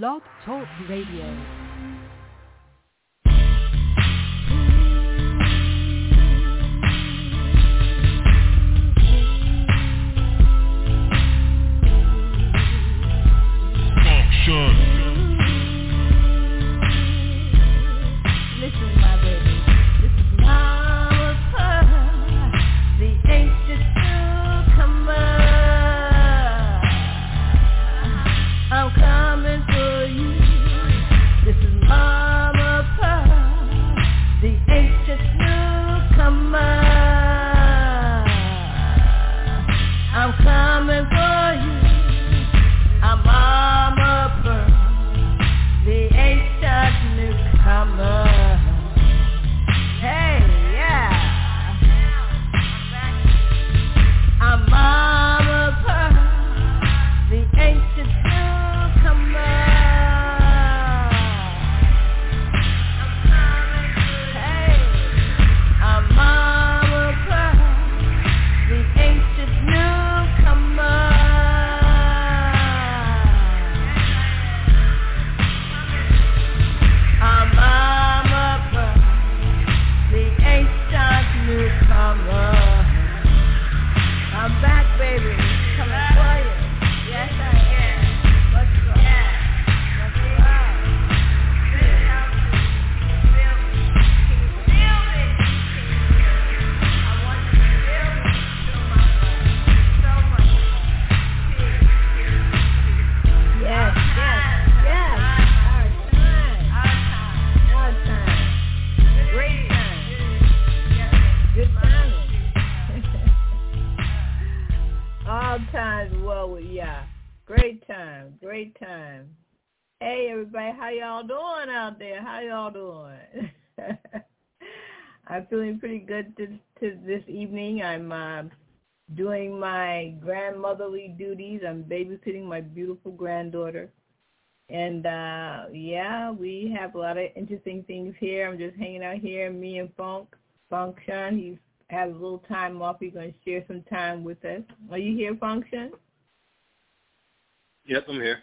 Blog Talk Radio. Hey everybody, how y'all doing out there? How y'all doing? I'm feeling pretty good to, to this evening. I'm uh, doing my grandmotherly duties. I'm babysitting my beautiful granddaughter. And uh yeah, we have a lot of interesting things here. I'm just hanging out here, me and Funk. Function. He's had a little time off. He's gonna share some time with us. Are you here, Function? Yep, I'm here.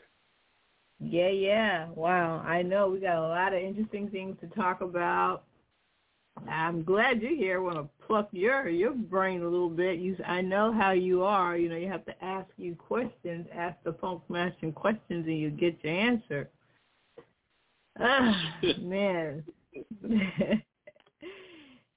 Yeah, yeah. Wow. I know we got a lot of interesting things to talk about. I'm glad you're here. I want to pluck your your brain a little bit. You, I know how you are. You know, you have to ask you questions, ask the funk smashing questions, and you get your answer. Ah, man.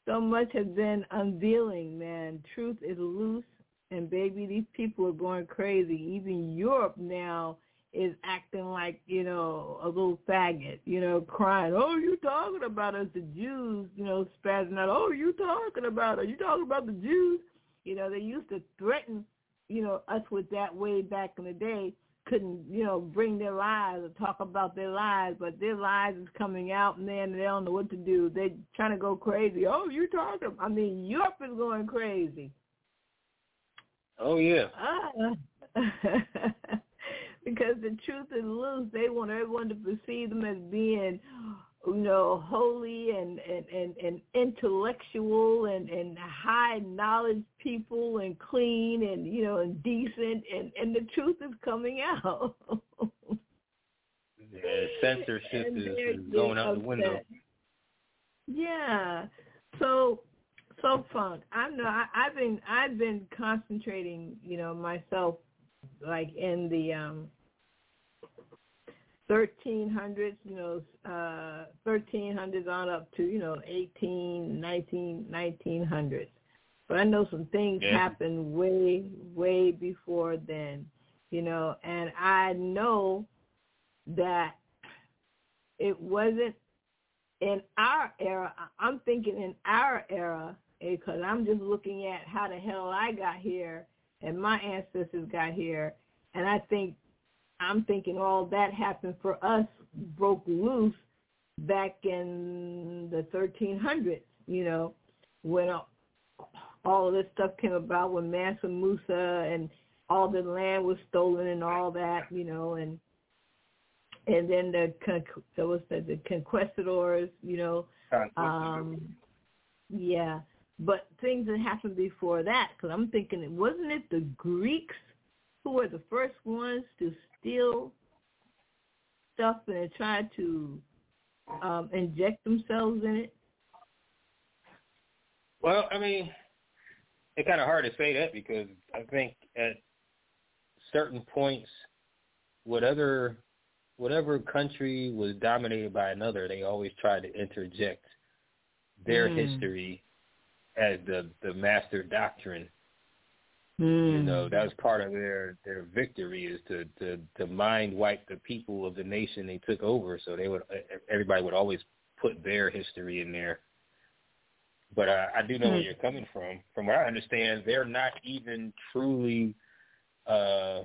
so much has been unveiling, man. Truth is loose, and baby, these people are going crazy. Even Europe now is acting like, you know, a little faggot, you know, crying, oh, you talking about us, the Jews, you know, spazzing out, oh, you talking about us, you talking about the Jews. You know, they used to threaten, you know, us with that way back in the day, couldn't, you know, bring their lies or talk about their lies, but their lies is coming out and then they don't know what to do. They're trying to go crazy. Oh, you talking, I mean, Europe is going crazy. Oh yeah. Ah. because the truth is loose. They want everyone to perceive them as being, you know, holy and and and, and intellectual and and high knowledge people and clean and you know and decent and and the truth is coming out. Yeah, censorship is, is going out the window. Yeah. So so fun. I know I, I've been I've been concentrating, you know, myself like in the um thirteen hundreds, you know, uh thirteen hundreds on up to, you know, eighteen, nineteen, nineteen hundreds. But I know some things Yeah. happened way, way before then, you know, and I know that it wasn't in our era. I'm thinking in our era because I'm just looking at how the hell I got here and my ancestors got here, and I think I'm thinking all that happened for us broke loose back in the 1300s. You know, when all- all of this stuff came about, when Mansa Musa and all the land was stolen and all that, you know, and and then the there was the, the conquistadors, you know, um, yeah. But things that happened before that, because I'm thinking, wasn't it the Greeks who were the first ones to steal stuff and try to um, inject themselves in it? Well, I mean, it's kind of hard to say that because I think at certain points, whatever whatever country was dominated by another, they always tried to interject their Mm. history as the the master doctrine. Mm. You know, that was part of their their victory is to to to mind wipe the people of the nation they took over. So they would everybody would always put their history in there. But uh, I do know where Hmm. you're coming from. From what I understand, they're not even truly. uh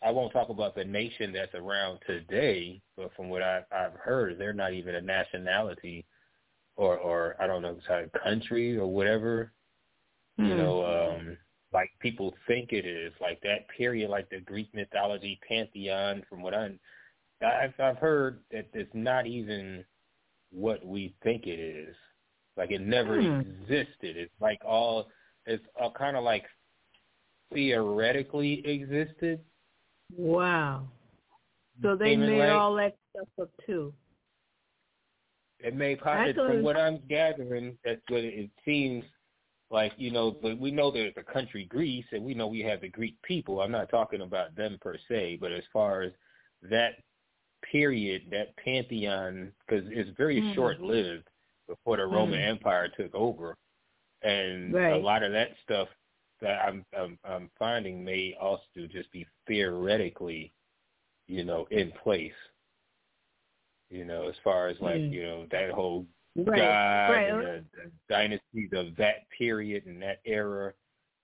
I won't talk about the nation that's around today, but from what I, I've heard, they're not even a nationality, or or I don't know, it's country or whatever you Mm. know, um, like people think it is, like that period, like the Greek mythology pantheon. From what I, I've I've heard that it's not even what we think it is. Like it never Hmm. existed. It's like all, it's all kind of like theoretically existed. Wow. So they Seeming made like- all that stuff up too. It may possibly, from what I'm gathering, that's what it, seems like. You know, but we know there's a country Greece, and we know we have the Greek people. I'm not talking about them per se, but as far as that period, that pantheon, because it's very Mhm. short-lived before the Roman Mhm. Empire took over, and a lot of that stuff that I'm, I'm I'm finding may also just be theoretically, you know, in place. You know, as far as like Mm. you know that whole Right. God right. and the, the dynasties of that period and that era.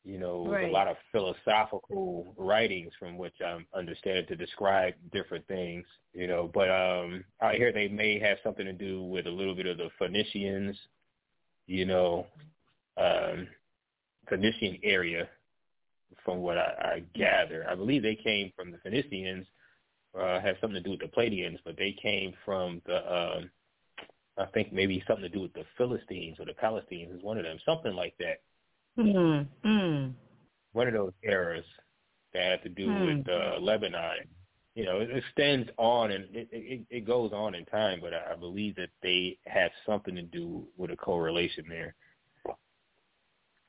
You know, Right. a lot of philosophical writings from which I'm understanding to describe different things. You know, but um I hear they may have something to do with a little bit of the Phoenicians. You know, um, Phoenician area, from what I, I gather. I believe they came from the Phoenicians, uh, have something to do with the Palladians, but they came from the, um, I think maybe something to do with the Philistines or the Palestinians is one of them, something like that. Mm. Mm. One of those eras that had to do Hmm. with uh, Lebanon. You know, it extends on and it, it, it goes on in time, but I, I believe that they have something to do with a correlation there.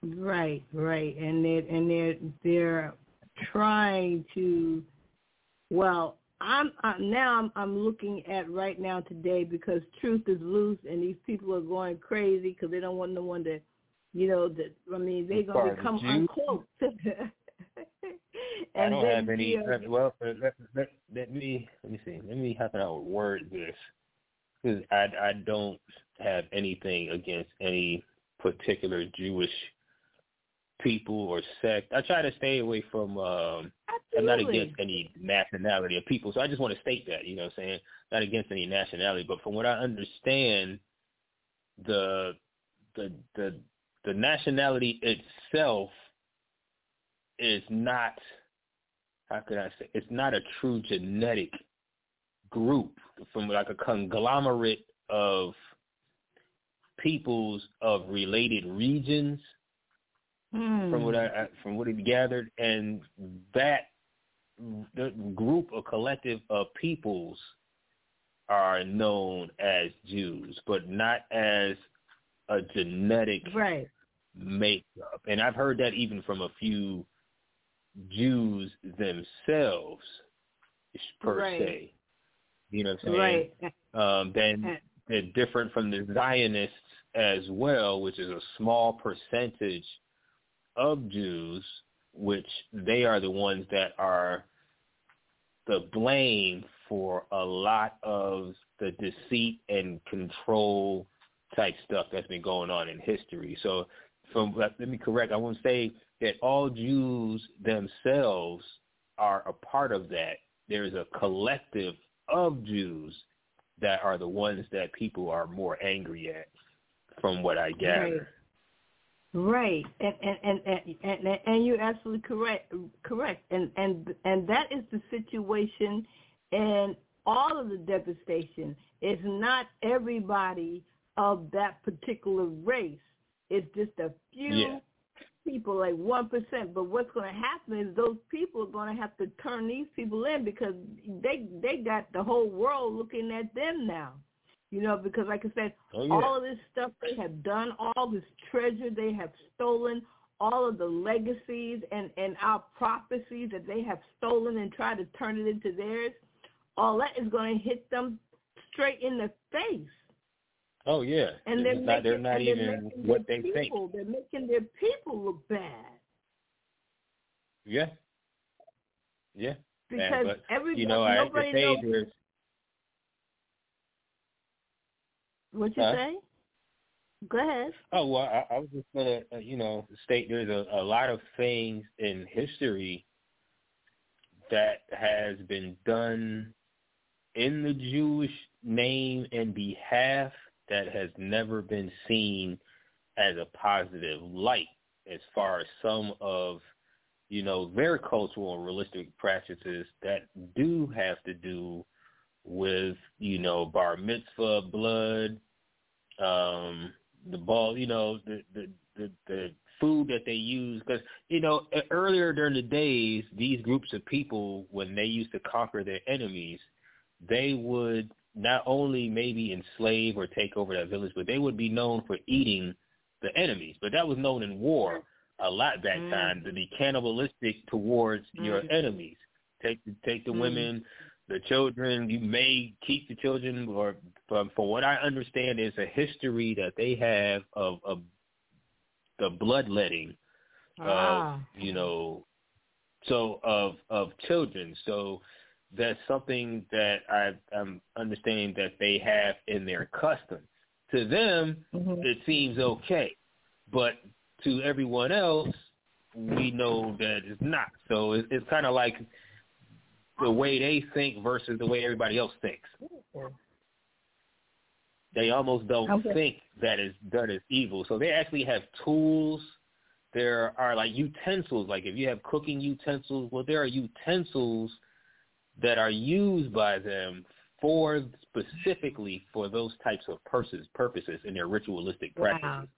Right, right, and they and they're they're trying to. Well, I'm uh, now I'm I'm looking at right now today because truth is loose and these people are going crazy because they don't want no one to, you know, that I mean they're gonna become uncloaked. I don't have any. uh, Well, let, let, let me let me see. Let me how can I word this? Because I I don't have anything against any particular Jewish people or sect. I try to stay away from. um I'm not against any nationality of people, so I just want to state that. You know, what I'm saying not against any nationality, but from what I understand, the the the the nationality itself is not how could I say it's not a true genetic group from like a conglomerate of peoples of related regions Hmm. from what I I- from what he gathered and that the group or collective of peoples are known as Jews but not as a genetic right, makeup. And I've heard that even from a few Jews themselves, per Right. se. You know what I'm saying? right, Um, then they're different from the Zionists as well, which is a small percentage of Jews, which they are the ones that are the blame for a lot of the deceit and control type stuff that's been going on in history. So from let me correct, I won't say that all Jews themselves are a part of that. There's a collective of Jews that are the ones that people are more angry at from what I gather. Right, and and and and, and, you're absolutely correct. Correct, and and and that is the situation, and all of the devastation is not everybody of that particular race. It's just a few Yeah. people, like one percent. But what's going to happen is those people are going to have to turn these people in because they they got the whole world looking at them now. You know, because like I said, oh, yeah. all of this stuff they have done, all this treasure they have stolen, all of the legacies and and our prophecies that they have stolen and tried to turn it into theirs, all that is going to hit them straight in the face. Oh yeah, and they're, not, making, they're not even what they people, think. They're making their people look bad. Yeah, yeah. Because Man, but, everybody, you know, nobody knows. There's. What you say? Go ahead. Oh well, I, I was just gonna, uh, you know, state there's a, a lot of things in history that has been done in the Jewish name and behalf that has never been seen as a positive light as far as some of you know their cultural and realistic practices that do have to do with you know bar mitzvah blood um the ball you know the the the, the food that they use because you know earlier during the days these groups of people when they used to conquer their enemies they would not only maybe enslave or take over that village, but they would be known for eating the enemies. But that was known in war a lot back Mm. time to be cannibalistic towards your Mm. enemies. Take take the Mm. women, the children. You may keep the children, or from for what I understand, is a history that they have of, of the bloodletting Ah. of you know so of of children so that's something that i i'm understanding that they have in their custom to them Mhm. it seems okay but to everyone else we know that it's not so it's, it's kind of like the way they think versus the way everybody else thinks they almost don't Okay. think that is done as evil. So they actually have tools. There are like utensils. Like if you have cooking utensils, well, there are utensils that are used by them for specifically for those types of purposes, purposes in their ritualistic Wow. practices.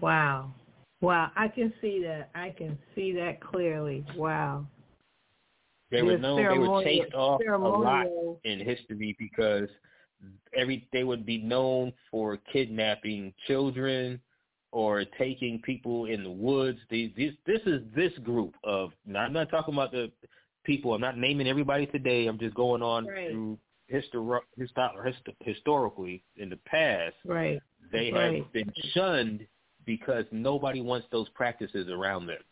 Wow. Wow. I can see that. I can see that clearly. Wow. They were known. They were chased off a lot in history because every they would be known for kidnapping children or taking people in the woods. These, these this is this group of. Now, I'm not talking about the people. I'm not naming everybody today. I'm just going on Right. through histor- histo- hist- historically in the past. Right. They Right. have been shunned because nobody wants those practices around them.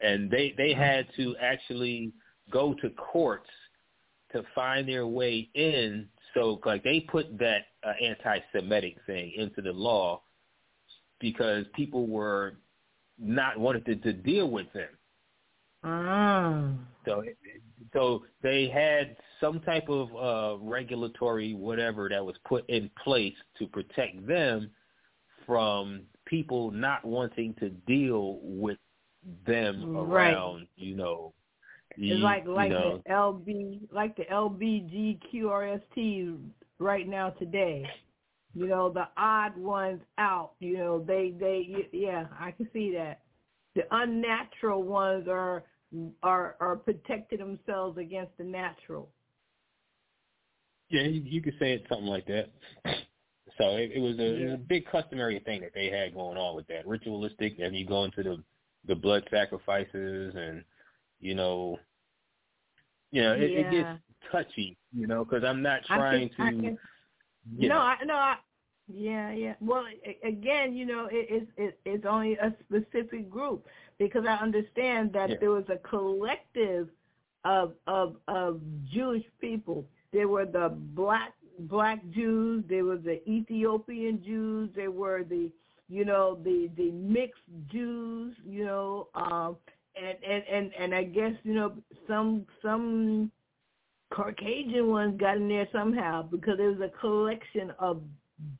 And they they had to actually go to courts to find their way in. So like they put that uh, anti-Semitic thing into the law because people were not wanted to, to deal with them. Ah. So, so they had some type of uh, regulatory whatever that was put in place to protect them from people not wanting to deal with them Right. around, you know. It's you- like you like know, the LB like the LBGQRST right now today. You know the odd ones out. You know they they yeah I can see that. The unnatural ones are are are protecting themselves against the natural. Yeah, you, you could say it something like that. So it, it was a, it was a big customary thing that they had going on with that ritualistic, and you go into the the blood sacrifices, and you know, you know, it, it gets touchy, you know, because I'm not trying can, to. can, you no, know, I no, I, yeah, yeah. Well, again, you know, it, it's it, it's only a specific group because I understand that Yeah. there was a collective of of of Jewish people. There were the black black Jews. There were the Ethiopian Jews. There were the you know the the mixed Jews. You know, um, and and and and I guess you know some some Caucasian ones got in there somehow because it was a collection of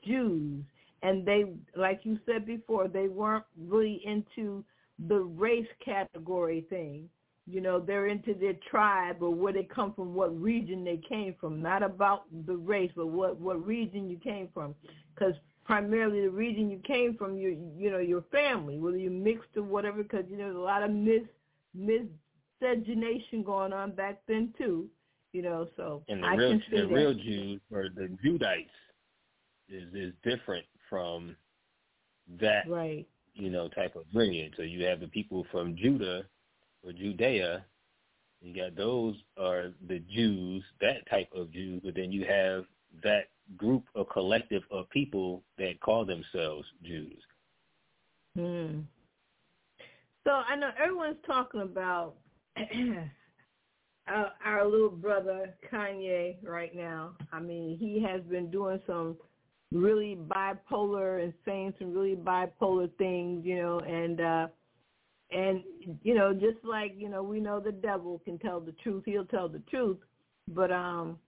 Jews, and they, like you said before, they weren't really into the race category thing. You know, they're into their tribe or where they come from, what region they came from. Not about the race, but what what region you came from. Because primarily the region you came from, your you know your family, whether you mixed or whatever, because you know there's a lot of mis miscegenation going on back then too. You know, so and the I real the that. real Jews or the Judites is is different from that right. you know type of lineage. So you have the people from Judah or Judea. You got those are the Jews, that type of Jews, but then you have that group or collective of people that call themselves Jews. Hmm. So I know everyone's talking about our, our little brother Kanye right now. I mean, he has been doing some really bipolar and saying some really bipolar things, you know, and uh and you know, just like, you know, we know the devil can tell the truth, he'll tell the truth. But um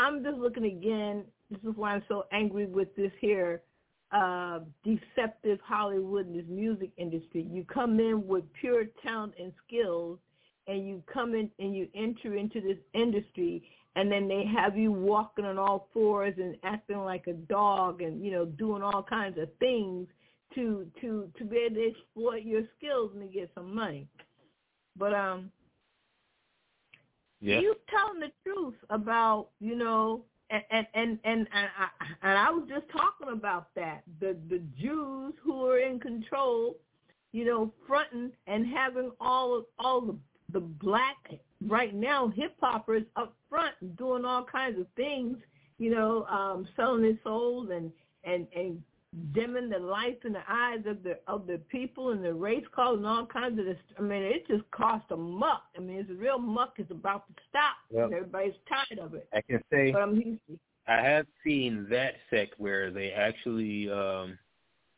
I'm just looking again. This is why I'm so angry with this here uh, deceptive Hollywood and this music industry. You come in with pure talent and skills, and you come in and you enter into this industry, and then they have you walking on all fours and acting like a dog, and you know doing all kinds of things to to to be able to exploit your skills and to get some money. But um, Yeah. you telling the truth about you know and and and and, I and I was just talking about that the the Jews who are in control, you know, fronting and having all of all the the black right now hip hoppers up front doing all kinds of things, you know, um, selling their souls and and and dimming the lights in the eyes of the of the people and the race cars and all kinds of this. I mean, it just cost a muck. I mean, it's a real muck. It's about to stop. Everybody's tired of it. I can say I have seen that sect where they actually um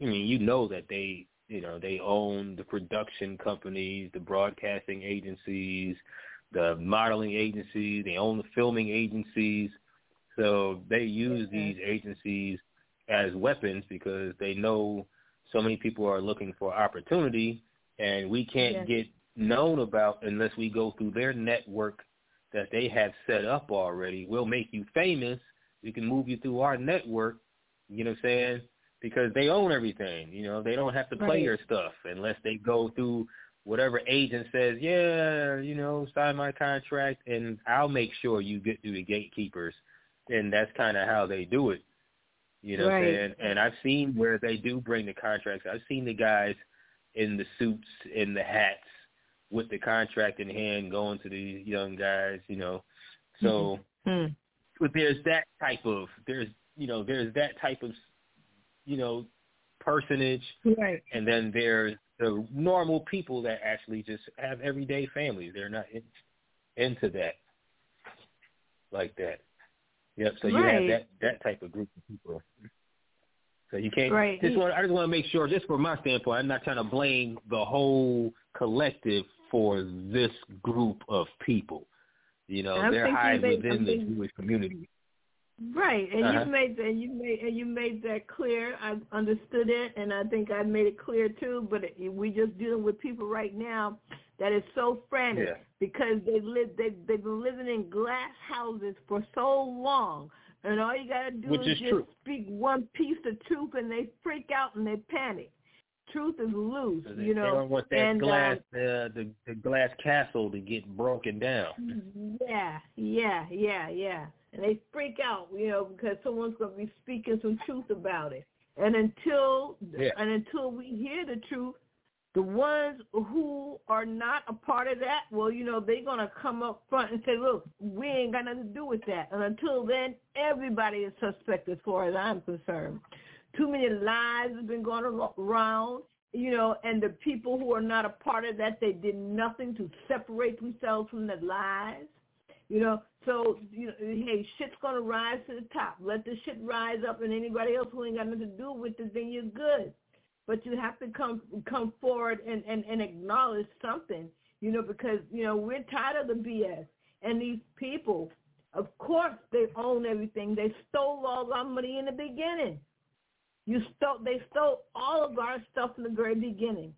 I mean, you know that they you know, they own the production companies, the broadcasting agencies, the modeling agencies, they own the filming agencies. So they use these agencies as weapons because they know so many people are looking for opportunity and we can't Yes. get known about unless we go through their network that they have set up already. We'll make you famous. We can move you through our network. You know what I'm saying? Because they own everything. You know, they don't have to play Right. your stuff unless they go through whatever agent says, yeah, you know, sign my contract and I'll make sure you get through the gatekeepers. And that's kind of how they do it. You know what I'm saying? And I've seen where they do bring the contracts. I've seen the guys in the suits, in the hats, with the contract in hand, going to these young guys. You know, so Hmm. but there's that type of there's you know there's that type of you know personage, Right. and then there's the normal people that actually just have everyday families. They're not in, into that like that. Yep. So you have that that type of group of people. So you can't. Right. Just want, I just want to make sure, just from my standpoint, I'm not trying to blame the whole collective for this group of people. You know, I'm they're they- within I'm the thinking- Jewish community. Right, and Uh-huh. you made that you made and you made that clear. I understood it, and I think I made it clear too. But it, we just dealing with people right now that is so frantic Yeah. because they live they they've been living in glass houses for so long, and all you gotta do Which is is just true. speak one piece of truth, and they freak out and they panic. Truth is loose, So they, you know. they don't want that and, glass, um, uh, the the glass castle to get broken down. Yeah, yeah, yeah, yeah. And they freak out, you know, because someone's going to be speaking some truth about it. And until Yeah. and until we hear the truth, the ones who are not a part of that, well, you know, they're going to come up front and say, look, we ain't got nothing to do with that. And until then, everybody is suspect as far as I'm concerned. Too many lies have been going around, you know, and the people who are not a part of that, they did nothing to separate themselves from the lies. You know, so you know, hey, shit's gonna rise to the top. Let the shit rise up, and anybody else who ain't got nothing to do with it, then you're good. But you have to come come forward and, and, and acknowledge something, you know, because you know we're tired of the BS. And these people, of course, they own everything. They stole all our money in the beginning. You stole, they stole all of our stuff in the very beginning,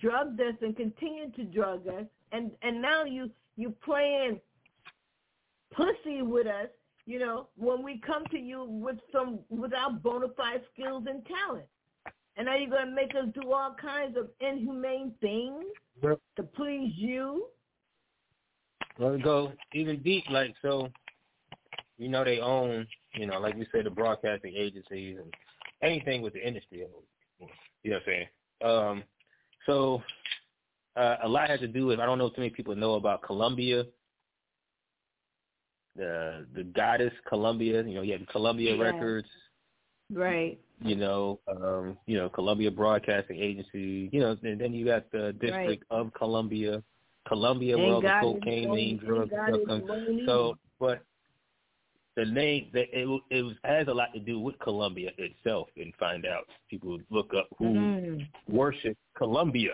drugged us and continued to drug us, and and now you you playing pussy with us, you know, when we come to you with some without bona fide skills and talent. And now you're gonna make us do all kinds of inhumane things yep. to please you. Let go even deep, like so. You know they own, you know, like we said, the broadcasting agencies and anything with the industry. You know what I'm saying? Um, so uh, a lot has to do with I don't know if too many people know about Columbia the the goddess Columbia. You know, you had Columbia yeah. Records. Right. You know, um, you know, Columbia Broadcasting Agency. You know, and then you got the District right. of Columbia, Columbia, where all the cocaine, main drugs, stuff. So, but the name that it it was, has a lot to do with Columbia itself, and find out people look up who mm. worship Columbia.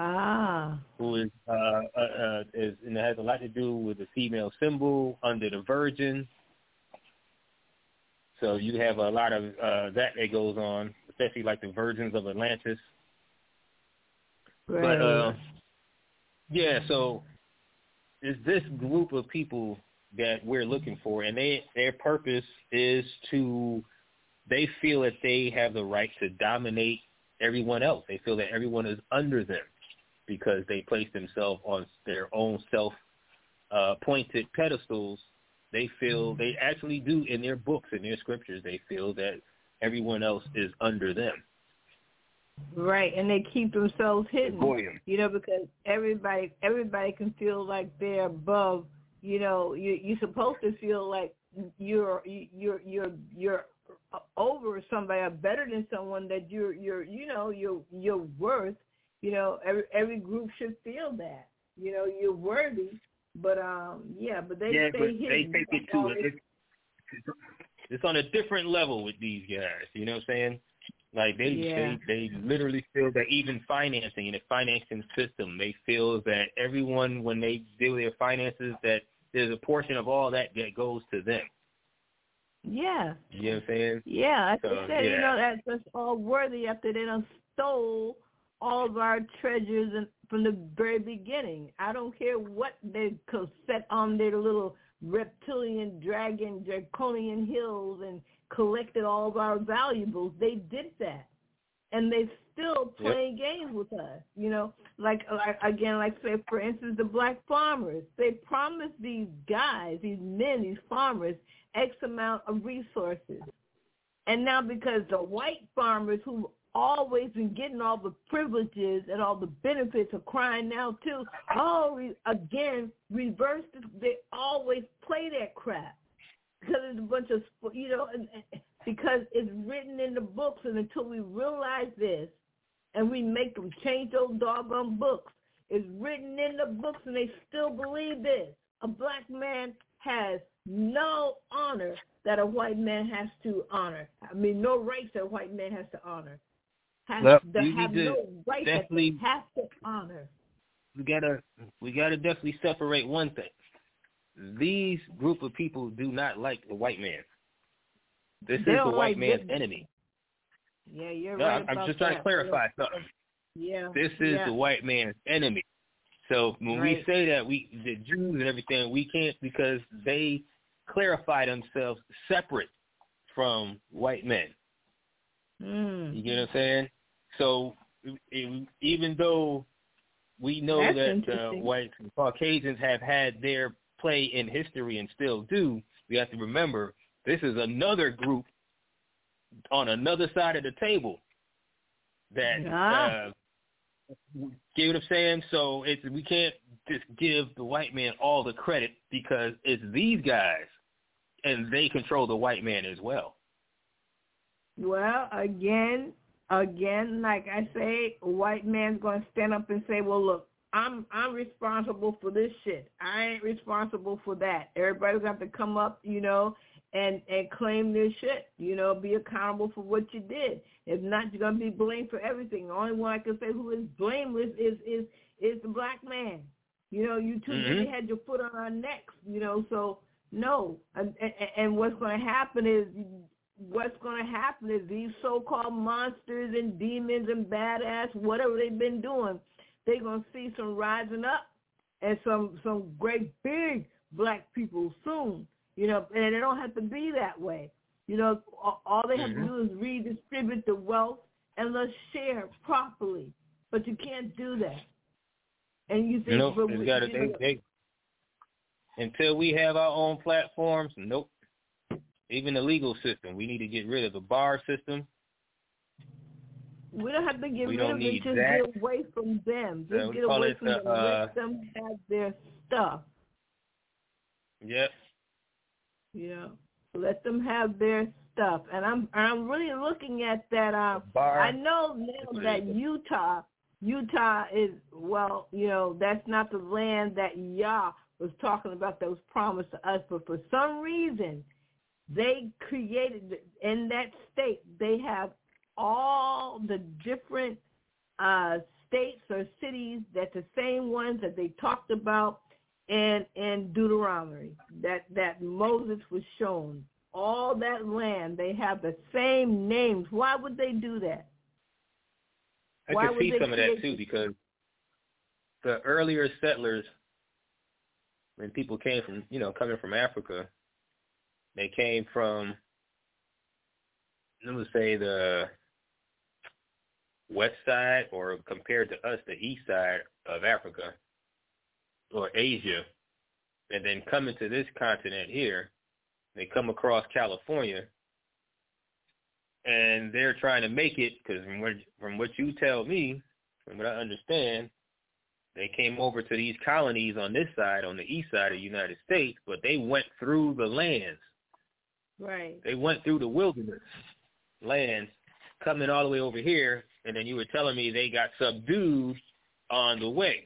Ah. Who is uh, uh, uh, is and it has a lot to do with the female symbol under the Virgin. So you have a lot of uh, that that goes on, especially like the Virgins of Atlantis. Right. But uh, yeah, so it's this group of people that we're looking for, and they their purpose is to they feel that they have the right to dominate everyone else. They feel that everyone is under them because they place themselves on their own self uh, pointed pedestals. They feel they actually do in their books in their scriptures. They feel that everyone else is under them. Right, and they keep themselves hidden. You know, because everybody everybody can feel like they're above. You know, you you're supposed to feel like you're you're you're you're over somebody or better than someone that you're you're you know you're you're worth you know, every every group should feel that. You know, you're worthy. But um, yeah, but they yeah, stay but hidden. they take it to it. It's on a different level with these guys. You know what I'm saying? Like they yeah. they they literally feel that even financing in the financing system, they feel that everyone when they deal with their finances, that there's a portion of all that that goes to them. Yeah. You know what I'm saying? Yeah, I so, said, yeah. you know, that's just all worthy after they done stole all of our treasures and from the very beginning. I don't care what they set on their little reptilian dragon draconian hills and collected all of our valuables. They did that. And they still playing yep. games with us. You know, like uh, like again, like say for instance the black farmers. They promised these guys, these men, these farmers, X amount of resources. And now because the white farmers who always been getting all the privileges and all the benefits of crying now too. Oh, again, reverse. They always play that crap because it's a bunch of you know, because it's written in the books, and until we realize this, and we make them change those doggone books, it's written in the books, and they still believe this. A black man has no honor that a white man has to honor. I mean, no rights that a white man has to honor has well, have no right definitely have to honor. We gotta we gotta definitely separate one thing. These group of people do not like the white man. This they is the white like man's enemy. Yeah, you're no, right. I'm, just that. trying to clarify something. Yeah. This is yeah. the white man's enemy. So when right. we say that we the Jews and everything, we can't because they clarify themselves separate from white men. Mm. You get what I'm saying? So even though we know That's that uh, white Caucasians have had their play in history and still do, we have to remember this is another group on another side of the table that yeah. uh, get what I'm saying? So it's we can't just give the white man all the credit because it's these guys and they control the white man as well. Well, again, again, like I say, a white man's gonna stand up and say, "Well, look, I'm I'm responsible for this shit. I ain't responsible for that." Everybody's got to come up, you know, and and claim their shit. You know, be accountable for what you did. If not, you're gonna be blamed for everything. The only one I can say who is blameless is is is the black man. You know, you 2 mm-hmm. really had your foot on our necks. You know, so no. And, and, and what's going to happen is what's going to happen is these so-called monsters and demons and badass, whatever they've been doing, they're going to see some rising up and some some great big black people soon. You know, and it don't have to be that way. You know, all they have mm-hmm. to do is redistribute the wealth and let's share properly. But you can't do that. And you think, nope, but we, gotta, they, they, until we have our own platforms, nope. Even the legal system, we need to get rid of the bar system. We don't have to get we rid of it. Just that. get away from them. Just get away from the, them. Uh, Let them have their stuff. Yep. Yeah. Let them have their stuff. And I'm I'm really looking at that. Uh, Bar. I know now that Utah, Utah is well, you know, that's not the land that Yah was talking about that was promised to us. But for some reason, they created in that state. They have all the different uh, states or cities that the same ones that they talked about in in Deuteronomy that that Moses was shown. All that land they have the same names. Why would they do that? I why could see some of that too because the earlier settlers when people came from you know coming from Africa they came from let me say the west side or compared to us the east side of Africa or Asia, and then coming to this continent here, they come across California, and they're trying to make it because from what from what you tell me, from what I understand, they came over to these colonies on this side, on the east side of the United States, but they went through the lands. Right. They went through the wilderness lands, coming all the way over here, and then you were telling me they got subdued on the way.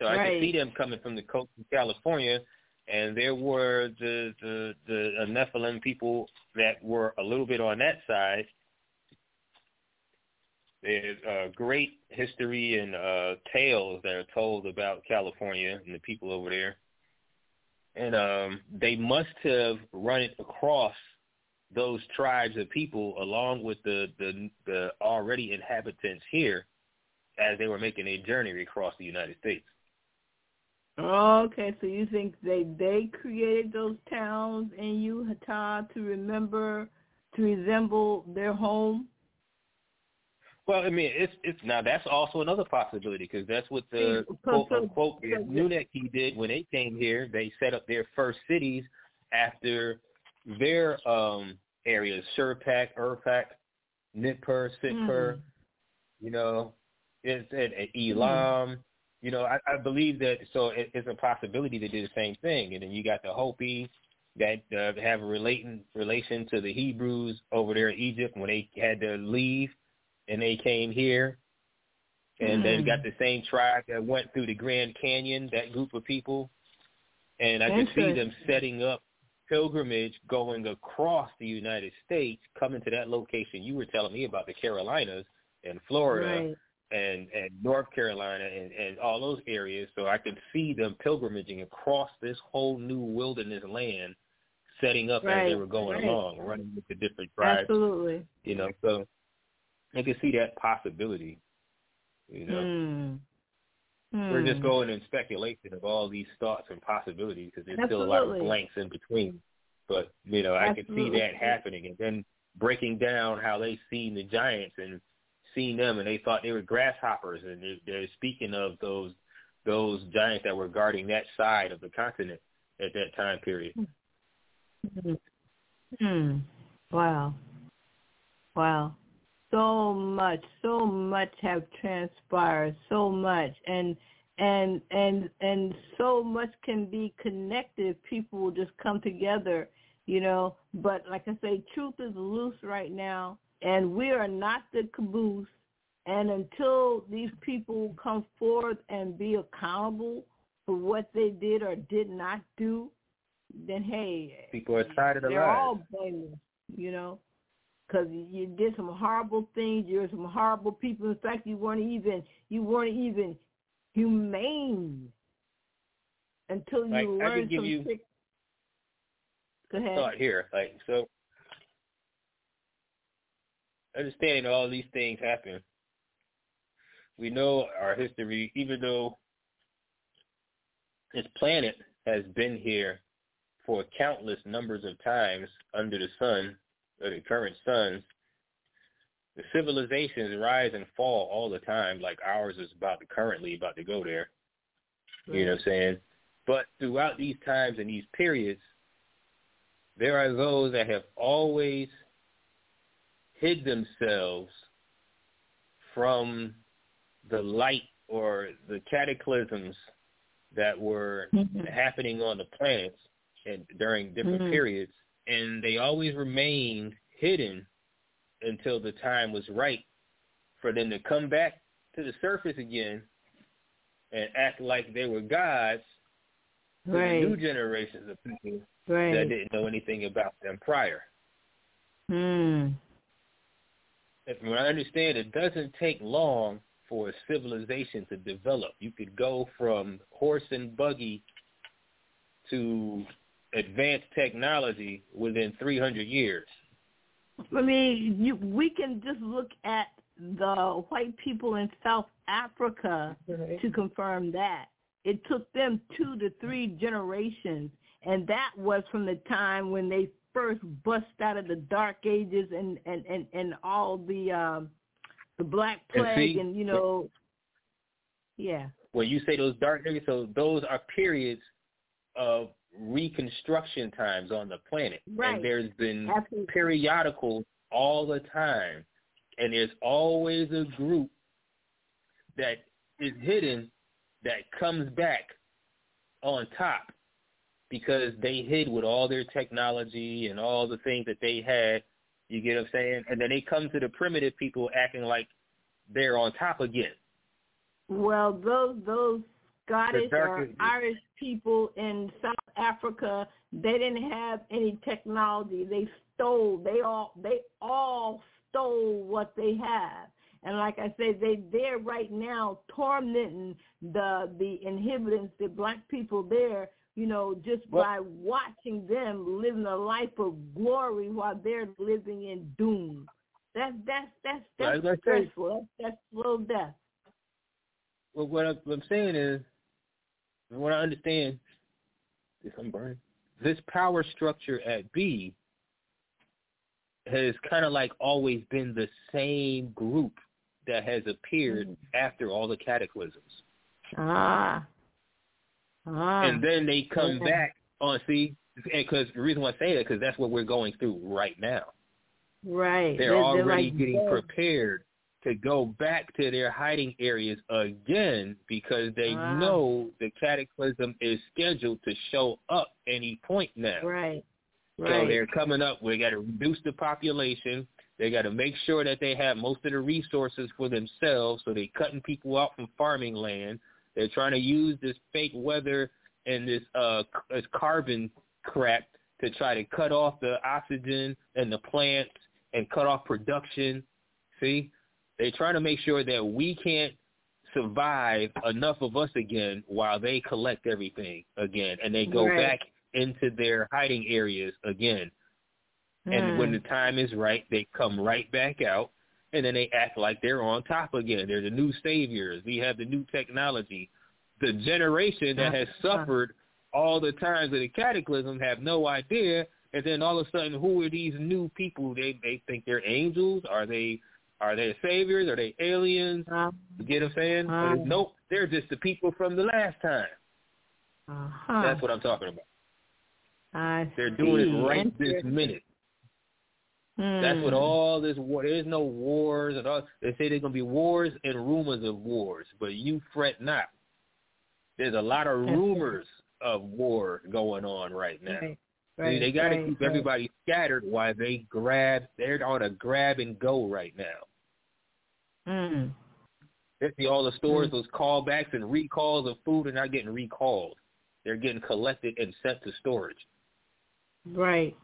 So right. I could see them coming from the coast of California, and there were the the the Nephilim people that were a little bit on that side. There's a great history and uh, tales that are told about California and the people over there, and um, they must have run it across those tribes of people along with the the, the already inhabitants here as they were making a journey across the United States. Okay, so you think they they created those towns in Utah to remember to resemble their home? Well, I mean, it's it's now that's also another possibility because that's what the quote unquote Anunnaki did when they came here. They set up their first cities after their um areas: Shurpak, Urpak, Nippur, Sitpur. Mm. You know, it's at, at Elam. Mm you know, I, I believe that. So it, it's a possibility to do the same thing. And then you got the Hopi that uh, have a relating relation to the Hebrews over there in Egypt when they had to leave and they came here. And mm. then got the same tribe that went through the Grand Canyon, that group of people. And I could see them setting up pilgrimage going across the United States, coming to that location you were telling me about the Carolinas and Florida. Right and and North Carolina and and all those areas. So I could see them pilgrimaging across this whole new wilderness land, setting up right, as they were going right. along, running with the different tribes. Absolutely. You know, so I can see that possibility. You know. Mm. We're just going in speculation of all these thoughts and possibilities because there's Absolutely. still a lot of blanks in between. But you know, I can see that happening, and then breaking down how they seen the giants and seen them and they thought they were grasshoppers and they're, they're speaking of those those giants that were guarding that side of the continent at that time period. Hmm. hmm. Wow. Wow. So much, so much have transpired, so much and and and and so much can be connected people will just come together, you know. But like I say, truth is loose right now and we are not the caboose. And until these people come forth and be accountable for what they did or did not do, then hey, people are tired of the they're lies. all blameless, you know, because you did some horrible things. You're some horrible people. In fact, you weren't even you weren't even humane until you like, learned some you trick. Go ahead. Thought here, like so understanding all these things happen, we know our history, even though this planet has been here for countless numbers of times under the sun, the current suns, the civilizations rise and fall all the time, like ours is about to currently about to go there. Right. You know what I'm saying? But throughout these times and these periods, there are those that have always hid themselves from the light or the cataclysms that were mm-hmm. happening on the planets and during different mm-hmm. periods, and they always remained hidden until the time was right for them to come back to the surface again and act like they were gods right. to new generations of people right. that didn't know anything about them prior. Hmm. And from what I understand, it doesn't take long for a civilization to develop. You could go from horse and buggy to advanced technology within 300 years. I mean, you, we can just look at the white people in South Africa right. to confirm that. It took them two to three generations, and that was from the time when they first bust out of the dark ages and and and, and all the um the black plague and, see, and you know yeah when you say those dark ages so those are periods of reconstruction times on the planet right. and there's been Absolutely. periodical all the time and there's always a group that is hidden that comes back on top because they hid with all their technology and all the things that they had. You get what I'm saying? And then they come to the primitive people acting like they're on top again. Well, those those Scottish or Irish people in South Africa, they didn't have any technology. They stole. They all they all stole what they have. And like I said, they they're right now tormenting the the inhabitants, the black people there you know, just well, by watching them living a life of glory while they're living in doom. That's that's that's that's well, stressful. That's, that's slow death. Well, what, I, what I'm saying is, what I understand, this I'm burning. This power structure at B has kind of like always been the same group that has appeared mm-hmm. after all the cataclysms. Ah. Ah, and then they come okay. back on see because the reason why I say that because that's what we're going through right now. Right. They're, they're already like getting prepared to go back to their hiding areas again because they ah. know the cataclysm is scheduled to show up any point now. Right. Right. So they're coming up. We got to reduce the population. They got to make sure that they have most of the resources for themselves. So they're cutting people out from farming land. They're trying to use this fake weather and this uh this carbon crap to try to cut off the oxygen and the plants and cut off production. See? They're trying to make sure that we can't survive enough of us again while they collect everything again and they go right. back into their hiding areas again. Mm. And when hmm. the time is right, they come right back out and then they act like they're on top again. They're the new saviors. We have the new technology. The generation that has suffered all the times of the cataclysm have no idea, and then all of a sudden, who are these new people? They they think they're angels. Are they are they saviors? Are they aliens? Uh, you get what I'm saying? Uh, nope, they're just the people from the last time. Uh-huh. That's what I'm talking about. I they're doing it right this minute. That's what hmm. all this war. There's no wars and all. They say there's gonna be wars and rumors of wars, but you fret not. There's a lot of rumors of war going on right now. Right. Right, See, they got to right, keep right. everybody scattered while they grab. They're on a grab and go right now. Mm. See, all the stores, mm. those callbacks and recalls of food are not getting recalled. They're getting collected and sent to storage. Right.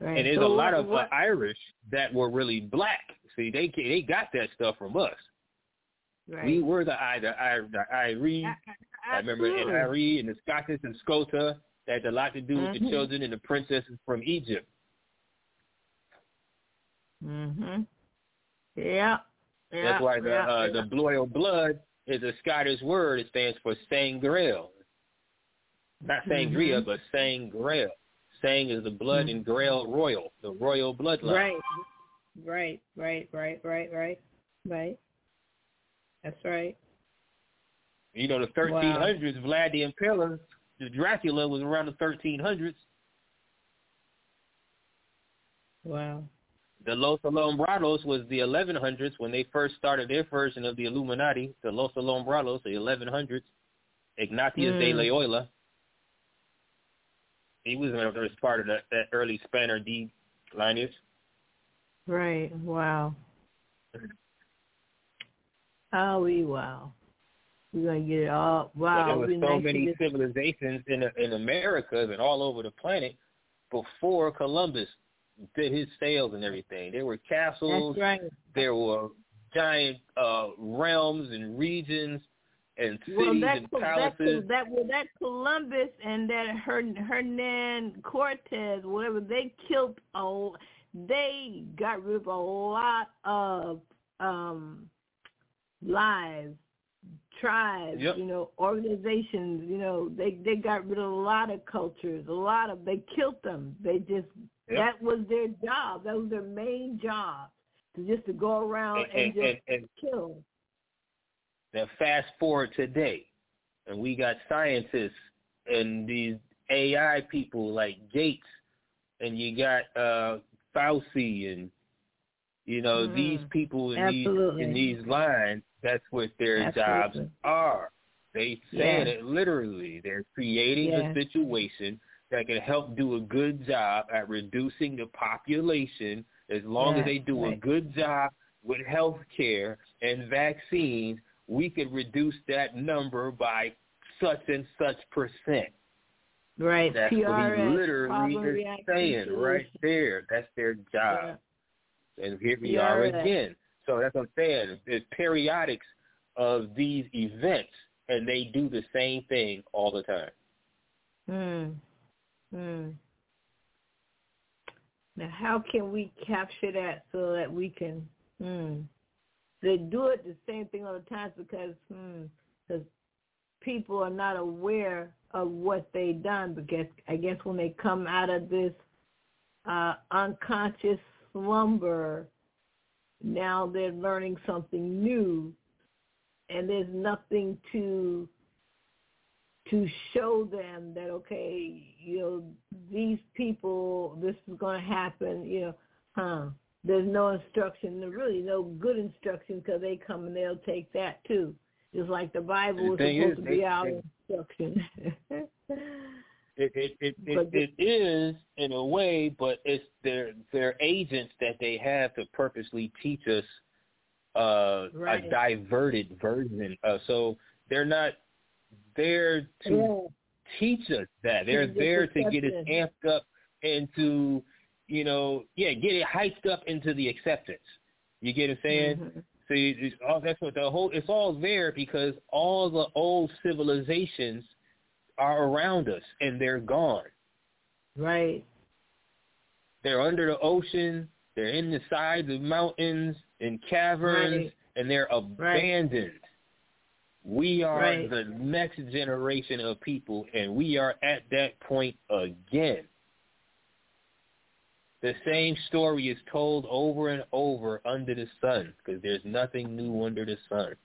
Right. And there's so a lot what, of what, uh, Irish that were really black. See, they they got that stuff from us. Right. We were the I the I the Irie. I remember in Irie and the Scottish and Scota that had a lot to do with mm-hmm. the children and the princesses from Egypt. Mhm. Yeah. Yeah. That's why the yeah, uh, yeah. the royal blood is a Scottish word. It stands for Sangreal. Not Sangria, mm-hmm. but Sangreal. Sang is the blood Mm-hmm. in Grail Royal, the royal bloodline. Right. Right, right, right, right, right, right. That's right. You know, the 1300s, Vlad the Impaler, the Dracula was around the 1300s. Wow. The Los Alumbrados was the 1100s when they first started their version of the Illuminati, the Los Alumbrados, the 1100s. Ignatius de Mm. Loyola. He was as part of that, that early Spaniard D lineage. Right. Wow. Oh, we wow. We're gonna get it all. But Wow. there were so nice many civilizations in in America and all over the planet before Columbus did his sales and everything. There were castles, That's right. there were giant uh realms and regions and cities Well, that and that palaces. that well, that Columbus and that Hern, Hernan Cortez, whatever they killed. A, they got rid of a lot of um lives, tribes, Yep. you know, organizations. You know, they they got rid of a lot of cultures. A lot of they killed them. They just Yep. that was their job. That was their main job. To just to go around and, and, and, just and, kill. now fast forward today, and we got scientists and these AI people like Gates, and you got uh Fauci and you know Mhm. these people in Absolutely. these in these lines. That's what their Absolutely. jobs are. They saying Yeah. it literally. They're creating Yeah. a situation that can help do a good job at reducing the population as long Yeah, as they do a good job with health care and vaccines, we could reduce that number by such and such percent. Right. That's what he literally is saying right there. That's their job. And here we are again. So that's what I'm saying. It's periodics of these events, and they do the same thing all the time. Hmm. Hmm. Now, how can we capture that so that we can? Hmm. They do it the same thing all the time because because people are not aware of what they done. Because I guess when they come out of this uh, unconscious slumber, now they're learning something new, and there's nothing to to show them that okay, you know, these people, this is going to happen, you know, huh? There's no instruction, there's really no good instruction because they come and they'll take that too. Just like the Bible is The thing supposed is, to be they- our they- instruction. It it it, it, it is in a way, but it's their their agents that they have to purposely teach us uh, Right. a diverted version. Uh, so they're not there to yeah. teach us that. They're us there to get us amped up and to, you know, yeah, get it hyped up into the acceptance. You get what I'm saying? Mhm. So you, it's all, that's what the whole. It's all there because all the old civilizations are around us and they're gone. Right. They're under the ocean. They're in the sides of mountains and caverns, Right. and they're abandoned. We are Right. the next generation of people, and we are at that point again. The same story is told over and over under the sun because there's nothing new under the sun.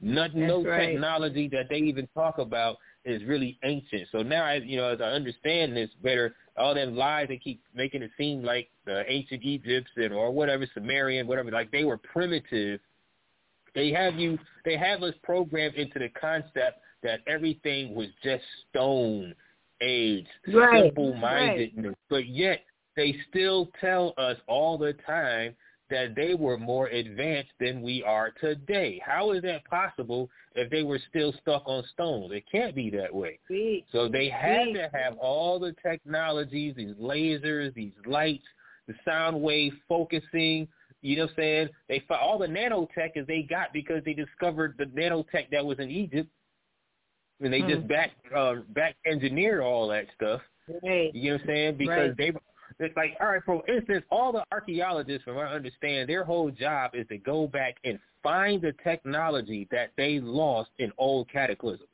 Nothing, no right. technology that they even talk about is really ancient. So now, I, you know, as I understand this better, all them lies they keep making it seem like the ancient Egyptian or whatever Sumerian, whatever, like they were primitive. They have you, they have us programmed into the concept that everything was just stone age, Right, simple-mindedness, but yet they still tell us all the time that they were more advanced than we are today. How is that possible if they were still stuck on stones? It can't be that way. Speak. So they had Speak. to have all the technologies, these lasers, these lights, the sound wave focusing. You know what I'm saying? They all the nanotech is they got because they discovered the nanotech that was in Egypt, and they just Hmm. back uh, back engineered all that stuff. Right. You know what I'm saying? Because Right. they it's like, all right, for instance, all the archaeologists, from what I understand, their whole job is to go back and find the technology that they lost in old cataclysms.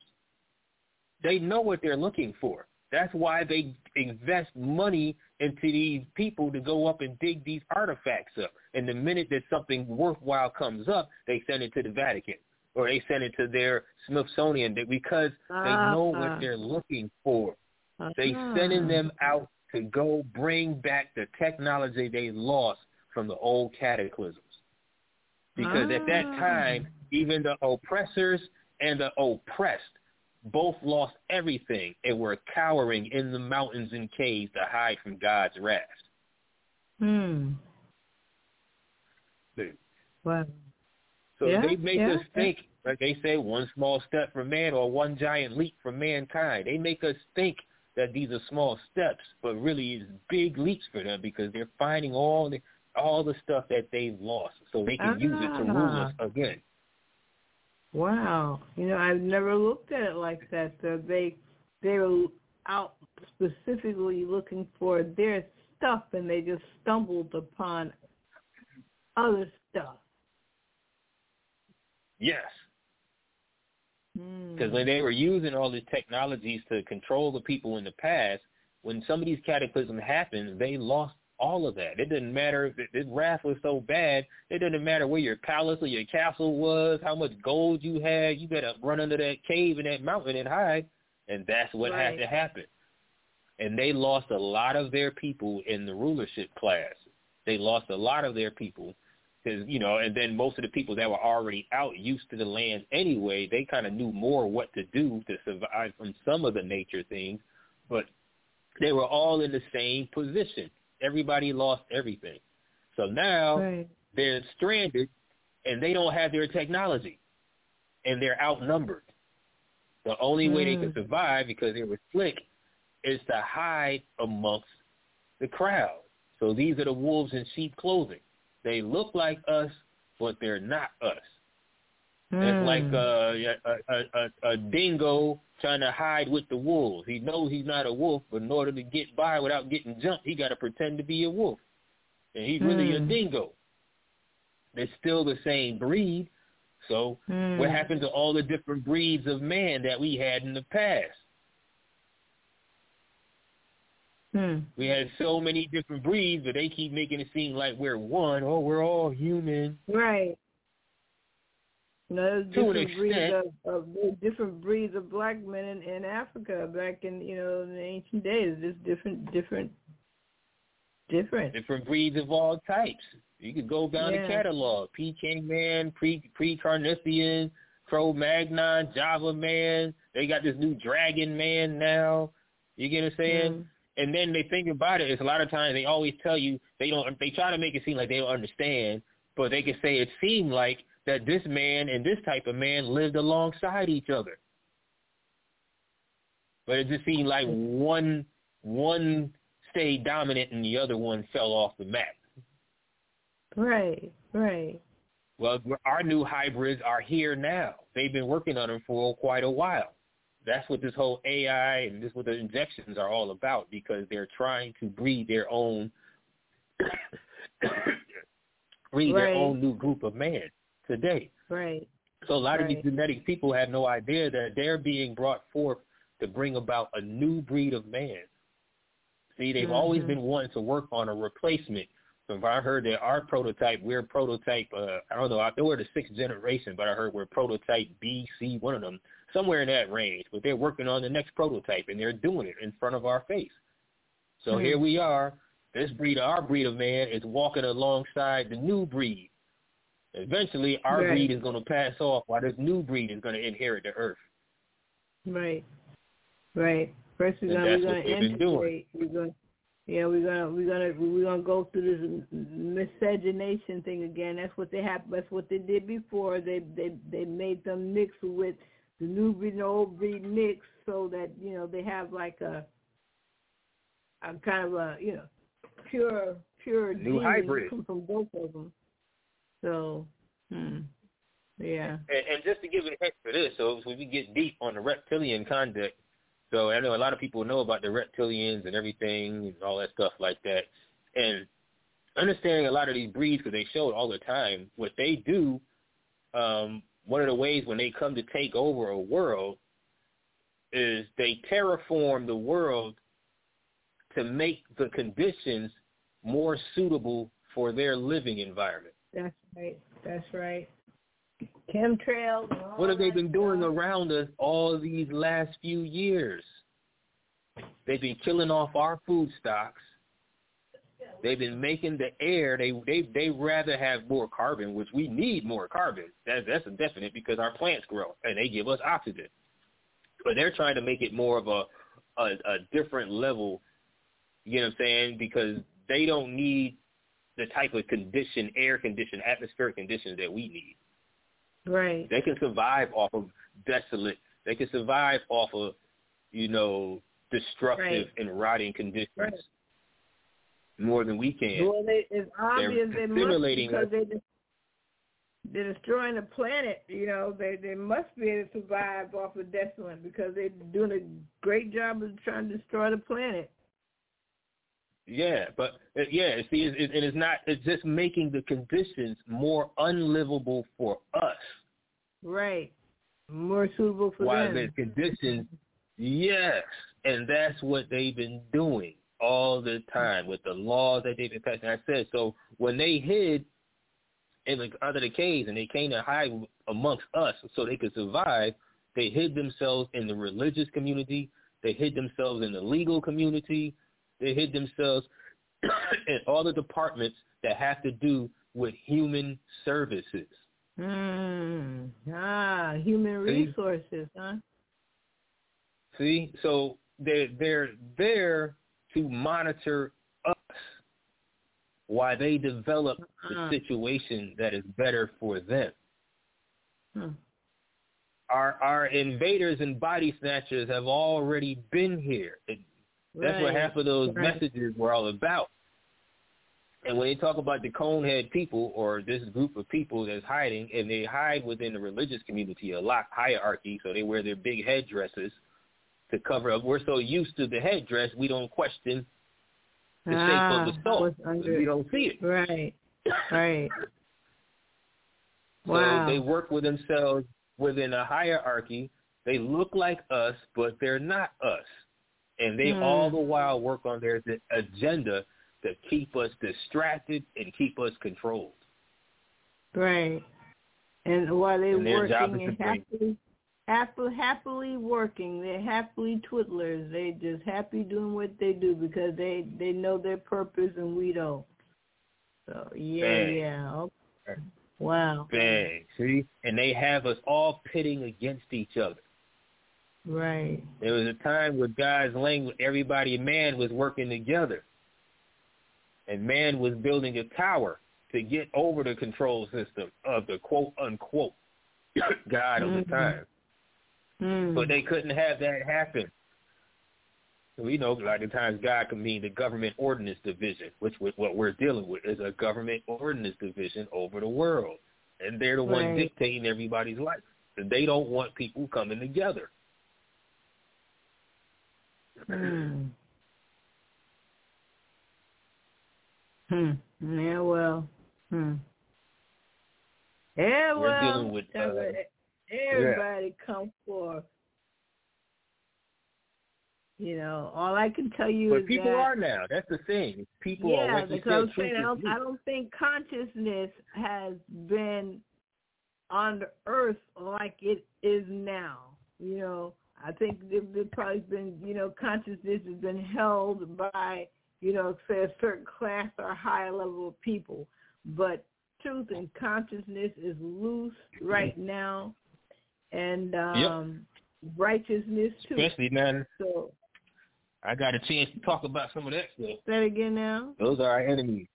They know what they're looking for. That's why they invest money into these people to go up and dig these artifacts up. And the minute that something worthwhile comes up, they send it to the Vatican or they send it to their Smithsonian because they know what uh-huh. they're looking for. They sending them out to go bring back the technology they lost from the old cataclysms. Because at that ah. time, even the oppressors and the oppressed both lost everything and were cowering in the mountains and caves to hide from God's wrath. Hmm. Wow. So yeah, they make yeah, us think, like they say, one small step for man or one giant leap for mankind. They make us think that these are small steps, but really it's big leaps for them because they're finding all the all the stuff that they've lost, so they can use it to rule us ah. again. Wow, you know I've never looked at it like that. So they they were out specifically looking for their stuff, and they just stumbled upon other stuff. Yes. Hmm. Because mm. when they were using all these technologies to control the people in the past, when some of these cataclysms happened, they lost all of that. It didn't matter if the wrath was so bad. It didn't matter where your palace or your castle was, how much gold you had. You better run under that cave in that mountain and hide. And that's what right. had to happen. And they lost a lot of their people in the rulership class. They lost a lot of their people because you know, and then most of the people that were already out used to the land anyway, they kind of knew more what to do to survive from some of the nature things, but they were all in the same position. Everybody lost everything, so now right. they're stranded, and they don't have their technology, and they're outnumbered. The only mm. way they could mm. survive because they were slick is to hide amongst the crowd. So these are the wolves in sheep clothing. They look like us, but they're not us. Mm. It's like hmm. uh, a, a, a, a dingo trying to hide with the wolves. He knows he's not a wolf, but in order to get by without getting jumped, he got to pretend to be a wolf. And he's really mm. a hmm. dingo. They're still the same breed. So mm. what happened to all the different breeds of man that we had in the past? Hmm. We had so many different breeds, but they keep making it seem like we're one. Oh, we're all human. Right. No, to an extent. Of, of, different breeds of black men in, in Africa back in you know in the ancient days. Just different, different, different. Different breeds of all types. You could go down yeah. the catalog: Peking man, pre pre Carnithian, Cro-Magnon, Java man. They got this new Dragon man now. You get what I'm saying? Mm and then they think about it. It's a lot of times they always tell you they don't. They try to make it seem like they don't understand, but they can say it seemed like that this man and this type of man lived alongside each other. But it just seemed like one one stayed dominant and the other one fell off the map. Right, right. Well, our new hybrids are here now. They've been working on them for quite a while that's what this whole AI and this what the injections are all about because they're trying to breed their own breed right. their own new group of man today. Right. So a lot right. of these genetic people have no idea that they're being brought forth to bring about a new breed of man. See, they've mm-hmm. always been wanting to work on a replacement. So if I heard that our prototype, we're prototype, uh, I don't know, I know we're the sixth generation, but I heard we're prototype B, C, one of them somewhere in that range. But they're working on the next prototype, and they're doing it in front of our face. So mm-hmm. here we are. This breed, our breed of man, is walking alongside the new breed. Eventually, our right. breed is going to pass off, while this new breed is going to inherit the earth. Right. Right. First, we're going to integrate. We're going, yeah, we're gonna we're gonna we're gonna go through this miscegenation thing again. That's what they have. That's what they did before. They they they made them mix with the new breed and the old breed mix so that you know they have like a a kind of a you know pure pure new hybrid from both of them. So, hmm. yeah. And, and just to give it a heck for this, so we get deep on the reptilian conduct, so I know a lot of people know about the reptilians and everything and all that stuff like that, and understanding a lot of these breeds because they show it all the time. What they do um, one of the ways when they come to take over a world, is they terraform the world to make the conditions more suitable for their living environment. That's right. That's right. Chemtrails. What have they been stuff. doing around us all these last few years? They've been killing off our food stocks. They've been making the air. They they they rather have more carbon, which we need more carbon. That's that's a definite because our plants grow and they give us oxygen. But they're trying to make it more of a a, a different level. You know what I'm saying? Because they don't need the type of condition, air condition, atmospheric conditions that we need. Right. They can survive off of desolate. They can survive off of, you know, destructive Right. and rotting conditions Right. more than we can. Well, they, it's obvious they must stimulating because they just, they're destroying the planet. You know, they they must be able to survive off of desolate because they're doing a great job of trying to destroy the planet. Yeah, but uh, yeah, see, it, it, it is not. It's just making the conditions more unlivable for us. Right. More suitable for While them. the conditions, yes, and that's what they've been doing all the time with the laws that they've been passing. I said so when they hid in the under the caves and they came to hide amongst us so they could survive. They hid themselves in the religious community. They hid themselves in the legal community. They hid themselves in all the departments that have to do with human services. Mm. Ah, human See? resources, huh? See, so they're they're there to monitor us while they develop the Uh-uh. situation that is better for them. Hmm. Our our invaders and body snatchers have already been here. It, that's what half of those Right. messages were all about. And when they talk about the conehead people or this group of people that's hiding, and they hide within the religious community, a lot hierarchy, so they wear their big headdresses to cover up. We're so used to the headdress, we don't question the ah, shape of the soul. under We don't see it. Right. Right. So Wow. they work with themselves within a hierarchy. They look like us, but they're not us. And they Hmm. all the while work on their agenda to keep us distracted and keep us controlled. Right. And while they're And working and happily, happily, happily working, they're happily twiddlers. They just happy doing what they do because they they know their purpose and we don't. So yeah, Bang. yeah. Okay. Wow. Bang. See? And they have us all pitting against each other. Right. There was a time where God's language, everybody, man was working together. And man was building a tower to get over the control system of the quote unquote God of the Mhm. time. Hmm. But they couldn't have that happen. We know a lot of times God can mean the government ordinance division, which was what we're dealing with is a government ordinance division over the world. And they're the one Right. dictating everybody's life. And they don't want people coming together. Hmm. Hmm. Yeah. Well. Hmm. Yeah. We're well. dealing with, uh, you, everybody come forth. You know, all I can tell you is But is people that are now. That's the thing. People are yeah, because I'm saying I don't, I don't think consciousness has been on the earth like it is now. You know, I think there- there's probably been, you know, consciousness has been held by, you know, say a certain class or higher level of people. But truth and consciousness is loose right now, and um, righteousness too. Especially now, So I got a chance to talk about some of that stuff. say that again now. Those are our enemies.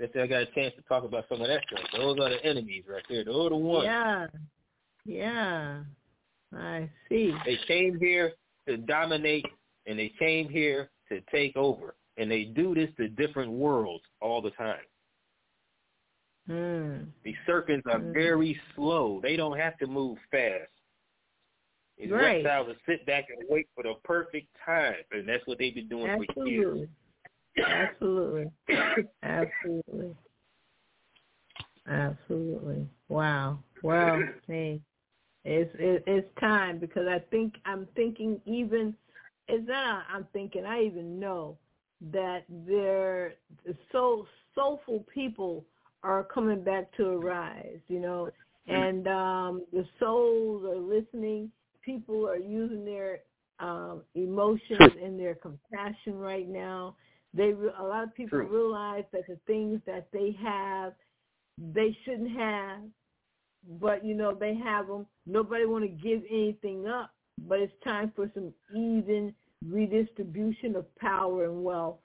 That's I got a chance to talk about some of that stuff. Those are the enemies right there. Those are the ones. Yeah, yeah, I see. They came here to dominate, and they came here to take over. And they do this to different worlds all the time. Hmm. These serpents are Mhm. very slow. They don't have to move fast. These Right. reptiles will sit back and wait for the perfect time, and that's what they've been doing for years. Absolutely. Absolutely. Absolutely. Absolutely. Wow. Wow. Hey. It's it, it's time because I think I'm thinking even it's not I'm thinking I even know that there so soulful people are coming back to arise, you know, and um the souls are listening. People are using their um emotions and their compassion right now. They a lot of people True. realize that the things that they have they shouldn't have but you know they have them. Nobody want to give anything up, but it's time for some even redistribution of power and wealth.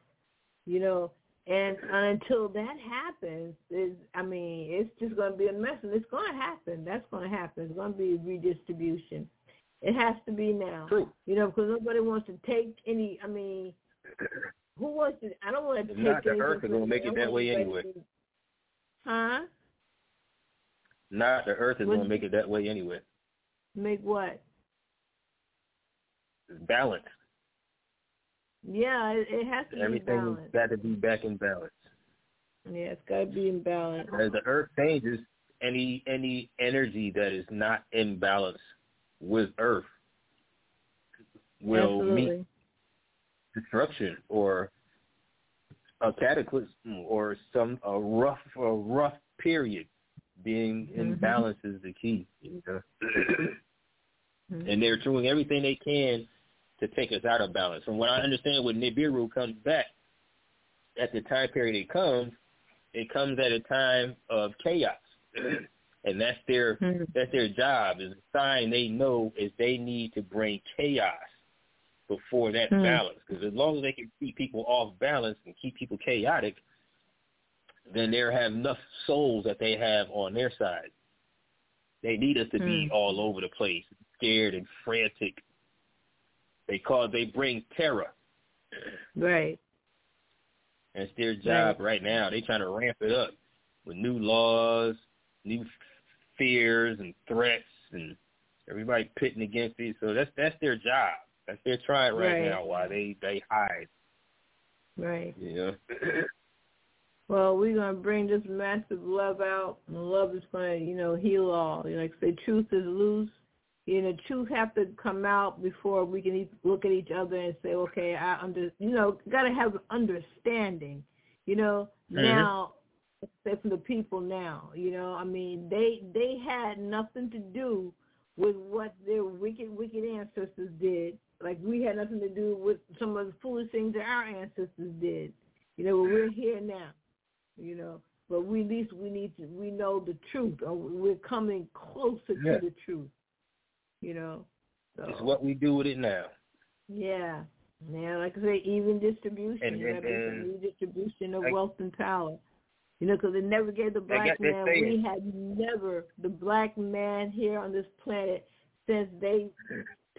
You know, and until that happens, is I mean, it's just going to be a mess, and it's going to happen. That's going to happen. It's going to be a redistribution. It has to be now. True. You know, because nobody wants to take any. I mean, who wants to? I don't want to take. not, the earth is gonna make it that way anyway. Huh? Not the earth is going to make it that way anyway. Make what? It's balanced. Yeah, it, it has to be Everything's balanced. got to be back in balance. Yeah, it's got to be in balance. As the earth changes, any any energy that is not in balance with earth will meet Absolutely. destruction or a cataclysm or some a rough a rough period. Being in Mhm. balance is the key. You know? Mhm. and they're doing everything they can to take us out of balance. From what I understand, when Nibiru comes back, at the time period it comes, it comes at a time of chaos, and that's their Mhm. that's their job. Is a sign they know is they need to bring chaos before that Hmm. balance. Because as long as they can keep people off balance and keep people chaotic, then they have enough souls that they have on their side. They need us to be Hmm. all over the place, scared and frantic. They cause they bring terror. Right. And it's their job right, now. They trying to ramp it up with new laws, new fears and threats, and everybody pitting against it. So that's that's their job. That's their trying right, Right. now. While they they hide, Right. you know. Well, we're gonna bring this massive love out, and love is gonna, you know, heal all. You know, like say, truth is loose. You know, truth have to come out before we can e- look at each other and say, okay, I under, you know, gotta have an understanding. You know, Mhm. now, say from the people now. You know, I mean, they they had nothing to do with what their wicked wicked ancestors did. Like we had nothing to do with some of the foolish things that our ancestors did. You know, but we're here now you know. But we at least we need to we know the truth, or we're coming closer Yeah. to the truth, you know. So it's what we do with it now. yeah, yeah, like I say, even distribution, And- and- and- redistribution of like- wealth and power. You know, because they never gave the black man. We had never the black man here on this planet since they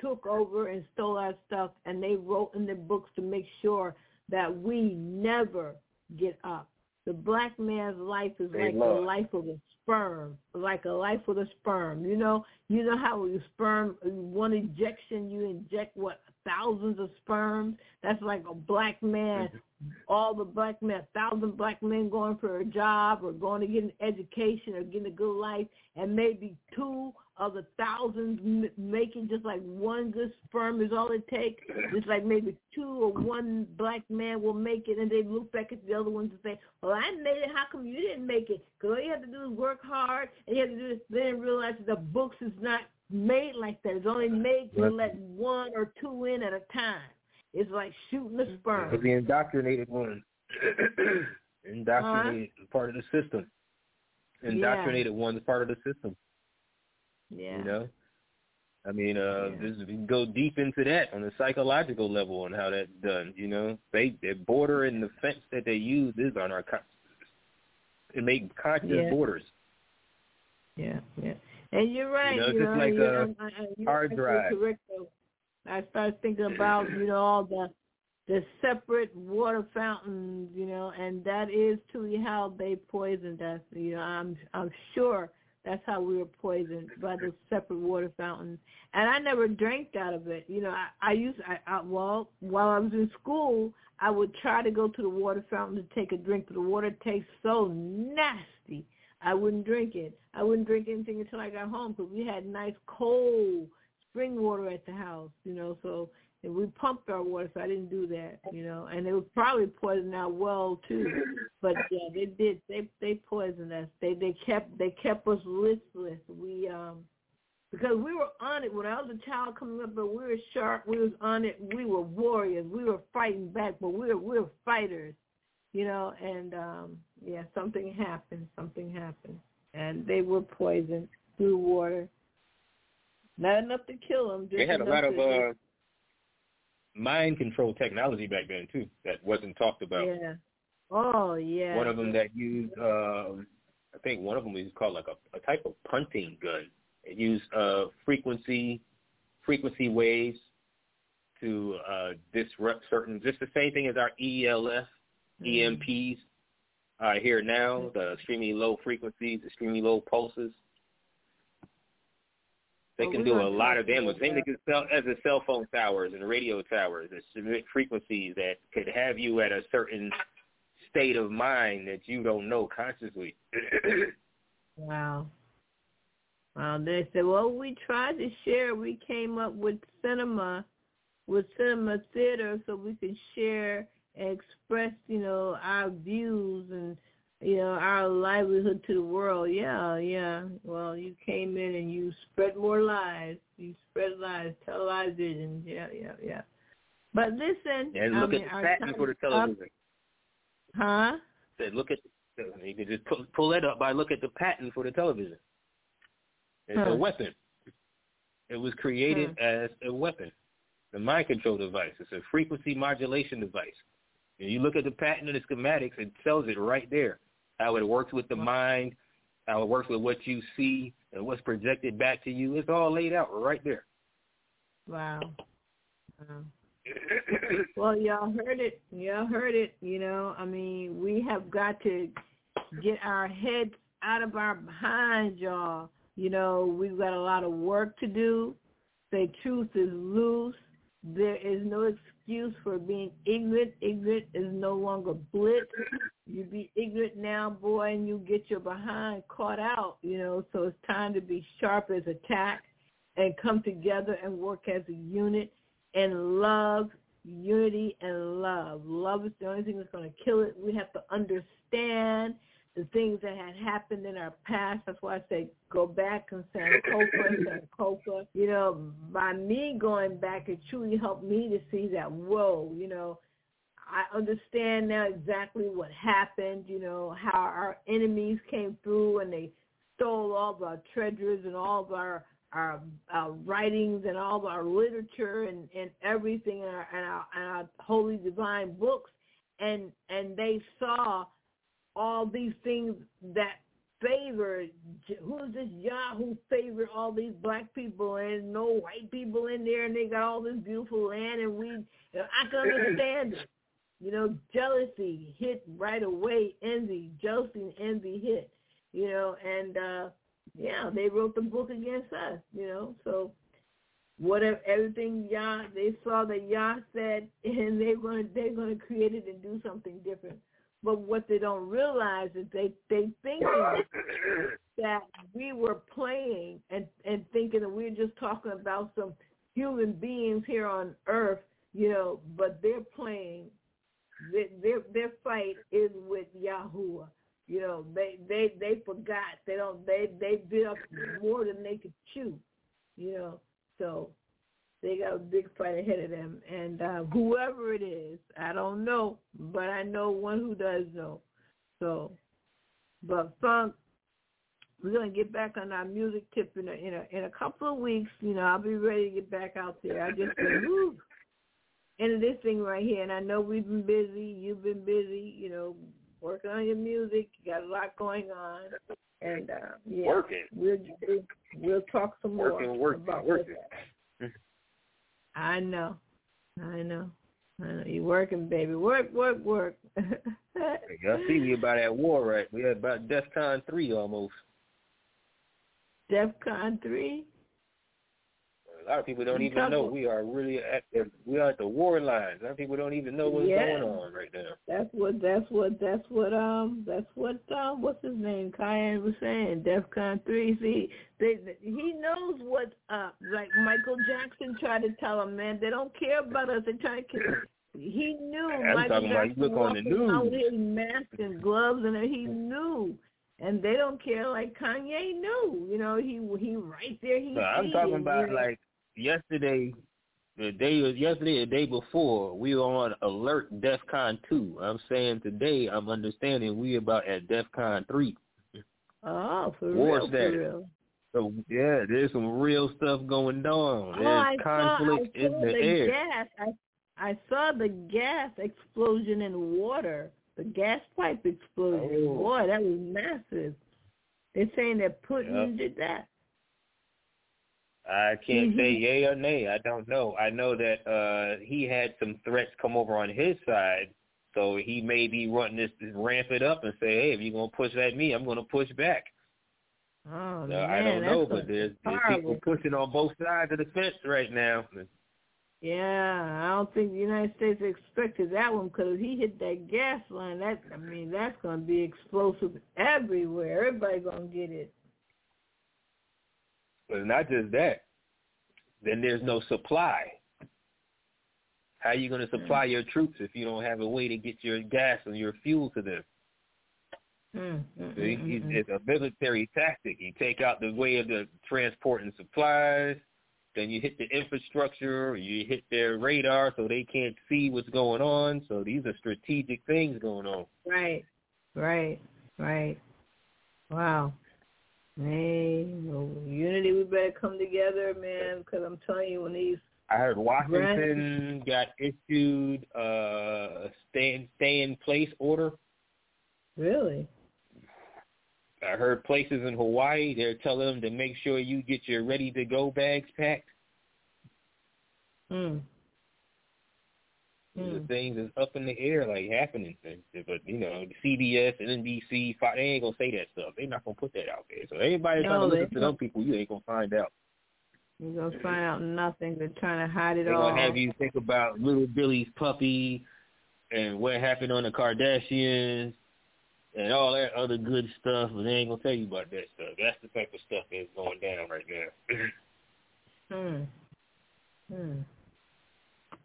took over and stole our stuff, and they wrote in their books to make sure that we never get up. The black man's life is They like love. the life of a sperm, like a life with a sperm. You know, you know how you sperm one injection you inject what thousands of sperms. That's like a black man. Mm-hmm. All the black men, a thousand black men going for a job or going to get an education or getting a good life, and maybe two of the thousands m- making just like one good sperm is all it takes. It's like maybe two or one black man will make it, and they look back at the other ones and say, "Well, I made it. How come you didn't make it? Because all you have to do is work hard, and you have to do this." They didn't realize that the books is not made like that. It's only made to let one or two in at a time. It's like shooting a sperm. the indoctrinated one. indoctrinated is part of the system. Indoctrinated one is part of the system. Yeah. You know? I mean, uh, Yeah. this, we can go deep into that on the psychological level and how that's done. You know, they their border and the fence that they use is on our. Con- it make conscious Yeah. borders. Yeah, yeah. And you're right. You know, You just know, like you're, a I'm- I- I- hard drive. Correct. I started thinking about you know all the the separate water fountains, you know, and that is truly how they poisoned us. You know, I'm I'm sure that's how we were poisoned by the separate water fountains. And I never drank out of it. You know, I, I used I, I well while I was in school, I would try to go to the water fountain to take a drink, but the water tastes so nasty. I wouldn't drink it. I wouldn't drink anything until I got home because we had nice cold spring water at the house, you know. So and we pumped our water, so I didn't do that, you know. And it was probably poisoning our well too. But yeah, they did. They they poisoned us. They they kept they kept us listless. We um because we were on it when I was a child coming up, but we were sharp. We was on it. We were warriors. We were fighting back, but we were we were fighters, you know. And um yeah, something happened. Something happened, and they were poisoned through water. Not enough to kill them. they had a lot of uh, mind control technology back then too that wasn't talked about. Yeah. Oh yeah. One of them that used, uh, I think one of them was called like a, a type of punting gun. It used uh, frequency frequency waves to uh, disrupt certain, just the same thing as our ELF, mm-hmm. EMPs uh, here now, the extremely low frequencies, extremely low pulses. They oh, can do a lot of damage. Same thing as the cell phone towers and radio towers. It's frequencies that could have you at a certain state of mind that you don't know consciously. wow. Wow. They said, well, we tried to share. We came up with cinema, with cinema theater, so we can share and express, you know, our views and you know, our livelihood to the world. Yeah, yeah. Well, you came in and you spread more lies. You spread lies, tell lies, television. Yeah, yeah, yeah. But listen. And look I mean, at the patent for the television. Huh? Said, look at. You can just pull, pull that up by look at the patent for the television. It's huh. a weapon. It was created huh. as a weapon, the mind control device. It's a frequency modulation device. And you look at the patent and the schematics, it tells it right there how it works with the mind, how it works with what you see and what's projected back to you. It's all laid out right there. Wow. wow. well, y'all heard it. Y'all heard it. You know, I mean, we have got to get our heads out of our behinds, y'all. You know, we've got a lot of work to do. The truth is loose. There is no excuse for being ignorant. Ignorant is no longer bliss. You be ignorant now, boy, and you get your behind caught out, you know. So it's time to be sharp as a tack and come together and work as a unit and love, unity and love. Love is the only thing that's going to kill it. We have to understand the things that had happened in our past. That's why I say go back and Sankofa, Sankofa. You know, by me going back, it truly helped me to see that, whoa, you know, I understand now exactly what happened, you know, how our enemies came through and they stole all of our treasures and all of our our, our writings and all of our literature and, and everything in our, and our, and our holy divine books and and they saw all these things that favor who's this Yahoo favor all these black people and no white people in there and they got all this beautiful land and we you know, I can understand it. You know, jealousy hit right away, envy, jealousy and envy hit, you know, and uh yeah, they wrote the book against us, you know, so whatever everything Yah they saw that Yah said and they're gonna they're gonna create it and do something different. But what they don't realize is they they thinking that we were playing and and thinking that we we're just talking about some human beings here on earth, you know. But they're playing. Their their, their fight is with Yahuwah. You know, they they they forgot. They don't. They they bit up more than they could chew. You know, so they got a big fight ahead of them. And uh, whoever it is, I don't know, but I know one who does know. So, but funk, we're gonna get back on our music tip in a in a in a couple of weeks. You know, I'll be ready to get back out there. I just been woo, into this thing right here, and I know we've been busy. You've been busy. You know, working on your music. You got a lot going on, and uh, yeah, working. We'll we'll talk some more working, working, about working. That. I know. I know. I know. You working, baby. Work, work, work. Y'all see we about at war, right? We at about DEFCON 3 almost. DEFCON 3? A lot of people don't even know we are really at the, we are at the war lines. A lot of people don't even know what's yeah. going on right now. That's what that's what that's what um that's what um what's his name Kanye was saying. DefCon three. See, they, he knows what's up. Like Michael Jackson tried to tell him, man, they don't care about us. They're trying to. He knew I'm Michael Jackson look on the news. out his mask and gloves, and he knew and they don't care like Kanye knew. You know, he he right there. He. I'm talking about like yesterday, the day was yesterday, the day before, we were on alert DEFCON two. I'm saying today, I'm understanding we about at DEFCON three. Oh, for War real, status. for real. So yeah, there's some real stuff going on. Oh, there's oh, I conflict saw, I saw in the, the air. Gas. I I saw the gas explosion in water. The gas pipe explosion. Oh. Boy, that was massive. They're saying that Putin Yep. did that. I can't say Mhm. yay or nay. I don't know. I know that uh he had some threats come over on his side, so he may be wanting this to ramp it up and say, "Hey, if you're gonna push at me, I'm gonna push back." Oh So man, I don't know, but there's, there's people pushing on both sides of the fence right now. Yeah, I don't think the United States expected that one because he hit that gas line, that I mean, that's going to be explosive everywhere. Everybody going to get it. But not just that. Then there's no supply. How are you going to supply your troops if you don't have a way to get your gas and your fuel to them? Mm, mm, So he- mm, he's, mm, it's a military tactic. You take out the way of the transporting supplies, then you hit the infrastructure, you hit their radar so they can't see what's going on. So these are strategic things going on. mm. Right, right, right. Wow. Hey, well, unity, we better come together, man, because I'm telling you, when these I heard Washington got issued uh, a stay stay in place order. really, I heard places in Hawaii they're telling them to make sure you get your ready to go bags packed. hmm, The hmm. things is up in the air like happening, but you know CBS and NBC, Fox, they ain't gonna say that stuff. They're not gonna put that out there. So everybody trying to listen to them people, you ain't gonna find out. You're gonna find out nothing. They're trying to hide it They're all. gonna have you think about little Billy's puppy and what happened on the Kardashians and all that other good stuff, but they ain't gonna tell you about that stuff. That's the type of stuff that's going down right now. Hmm. Hmm.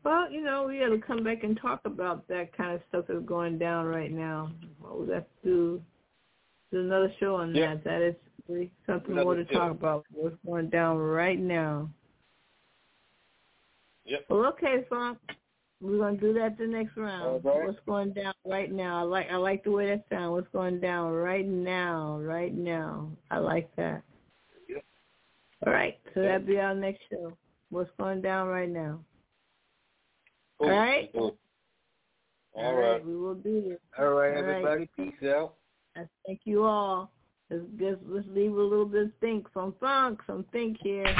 Well, you know, we got to come back and talk about that kind of stuff that's going down right now. Well, we have to do, another show on Yeah. that. That is really something Another more to show. talk about. What's going down right now. Yep. Well, okay, Funk. We're gonna do that the next round. Right. What's going down right now? I like I like the way that sounds. What's going down right now? Right now. I like that. Yep. All right. So Okay. that'll be our next show. What's going down right now? Cool. All right. Cool. All All right. right. We will do this. All right, All right. everybody. Peace out. I thank you all. Let's just let's leave a little bit of think some funk, some think here. Here's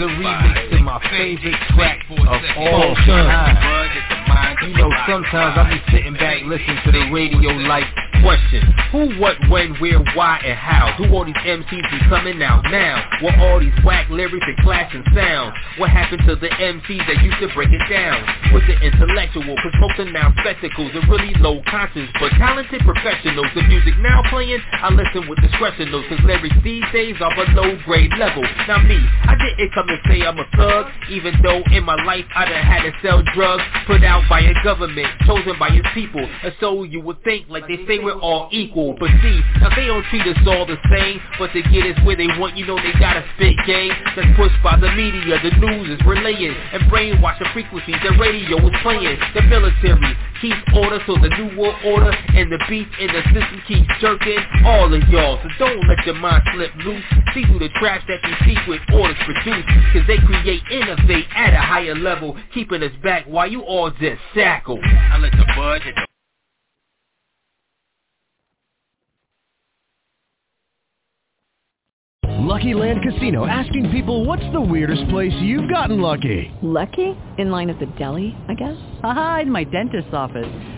a remix to my favorite track of all time. You know, sometimes I be sitting back listening to the radio like, question, who, what, when, where, why, and how? Do all these MCs be coming out now? What all these whack lyrics and clashing sounds? What happened to the MCs that used to break it down? Was it intellectual? Cause most are now spectacles and really low conscience, but talented professionals. The music now playing, I listen with discretion though, cause lyrics these days are a low grade level. Now me, I didn't come to say I'm a thug, even though in my life I done had to sell drugs, put out by a government, chosen by its people. And so you would think like they say we're all equal, but see, now they don't treat us all the same, but to get us where they want, you know they gotta spit game. That's pushed by the media, the news is relaying, and brainwashing frequencies, the radio is playing, the military keeps order, so the new world order and the beat in the system keeps jerking all of y'all. So don't let your mind slip loose. See through the trash that these secret orders produce, cause they create, innovate at a higher level, keeping us back while you all just shackle. I let the bud hit the Lucky Land Casino asking people what's the weirdest place you've gotten lucky? Lucky? In line at the deli, I guess? Aha, in my dentist's office.